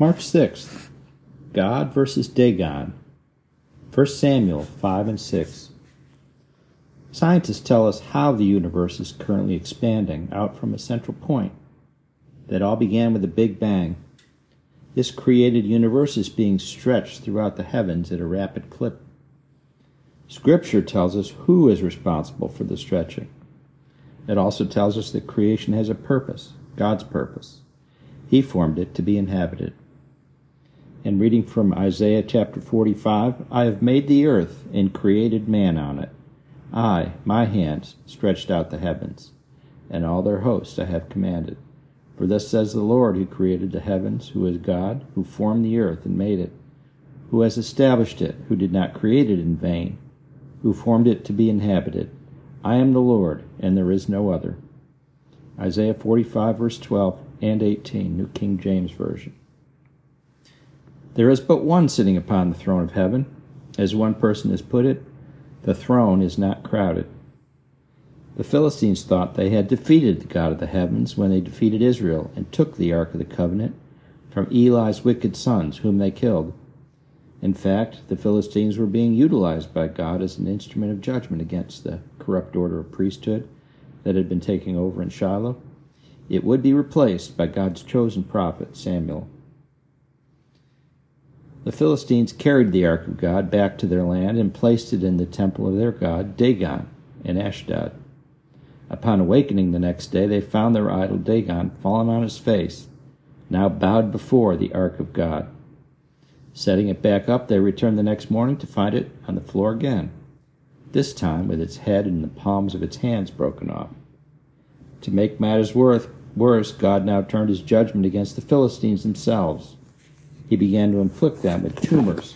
March 6th, God versus Dagon. 1 Samuel 5 and 6. Scientists tell us how the universe is currently expanding out from a central point that all began with a Big Bang. This created universe is being stretched throughout the heavens at a rapid clip. Scripture tells us who is responsible for the stretching. It also tells us that creation has a purpose, God's purpose. He formed it to be inhabited. And reading from Isaiah chapter 45, I have made the earth and created man on it. I, my hands, stretched out the heavens, and all their hosts I have commanded. For thus says the Lord who created the heavens, who is God, who formed the earth and made it, who has established it, who did not create it in vain, who formed it to be inhabited. I am the Lord, and there is no other. Isaiah 45, verse 12 and 18, New King James Version. There is but one sitting upon the throne of heaven. As one person has put it, the throne is not crowded. The Philistines thought they had defeated the God of the heavens when they defeated Israel and took the Ark of the Covenant from Eli's wicked sons, whom they killed. In fact, the Philistines were being utilized by God as an instrument of judgment against the corrupt order of priesthood that had been taking over in Shiloh. It would be replaced by God's chosen prophet, Samuel. The Philistines carried the ark of God back to their land and placed it in the temple of their god, Dagon, in Ashdod. Upon awakening the next day, they found their idol Dagon fallen on his face, now bowed before the ark of God. Setting it back up, they returned the next morning to find it on the floor again, this time with its head and the palms of its hands broken off. To make matters worse, God now turned his judgment against the Philistines themselves he began to inflict them with tumors,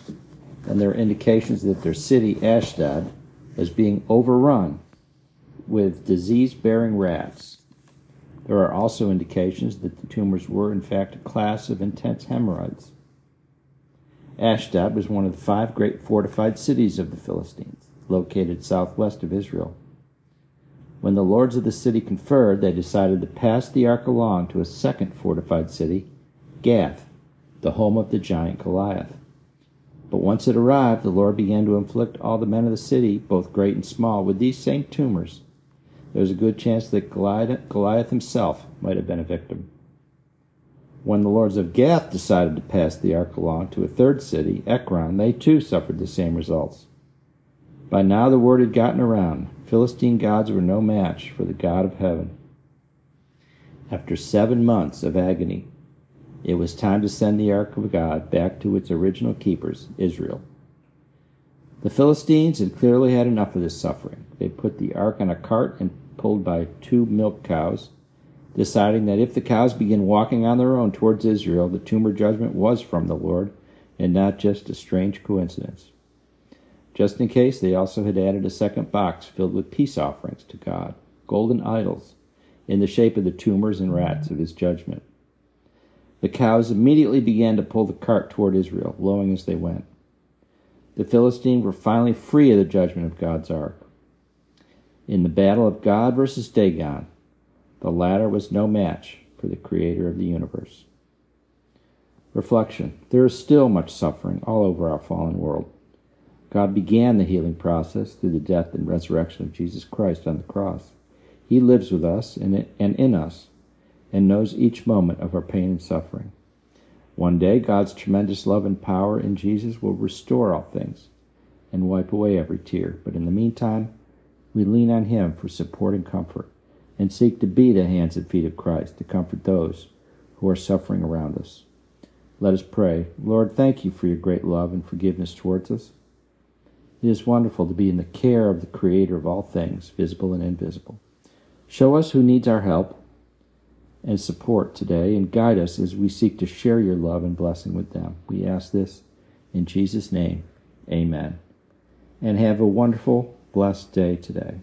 and there are indications that their city, Ashdod, was being overrun with disease bearing rats. There are also indications that the tumors were, in fact, a class of intense hemorrhoids. Ashdod was one of the five great fortified cities of the Philistines, located southwest of Israel. When the lords of the city conferred, they decided to pass the ark along to a second fortified city, Gath, the home of the giant Goliath. But once it arrived, the Lord began to inflict all the men of the city, both great and small, with these same tumors. There was a good chance that Goliath himself might have been a victim. When the lords of Gath decided to pass the ark along to a third city, Ekron, they too suffered the same results. By now the word had gotten around. Philistine gods were no match for the God of heaven. After seven months of agony, it was time to send the ark of God back to its original keepers, Israel. The Philistines had clearly had enough of this suffering. They put the ark on a cart and pulled by two milk cows, deciding that if the cows began walking on their own towards Israel, the tumor judgment was from the Lord and not just a strange coincidence. Just in case, they also had added a second box filled with peace offerings to God, golden idols, in the shape of the tumors and rats of his judgment. The cows immediately began to pull the cart toward Israel, lowing as they went. The Philistines were finally free of the judgment of God's ark. In the battle of God versus Dagon, the latter was no match for the creator of the universe. Reflection There is still much suffering all over our fallen world. God began the healing process through the death and resurrection of Jesus Christ on the cross. He lives with us and in us and knows each moment of our pain and suffering. One day, God's tremendous love and power in Jesus will restore all things and wipe away every tear. But in the meantime, we lean on Him for support and comfort and seek to be the hands and feet of Christ to comfort those who are suffering around us. Let us pray. Lord, thank you for your great love and forgiveness towards us. It is wonderful to be in the care of the Creator of all things, visible and invisible. Show us who needs our help and support today and guide us as we seek to share your love and blessing with them. We ask this in Jesus' name. Amen. And have a wonderful, blessed day today.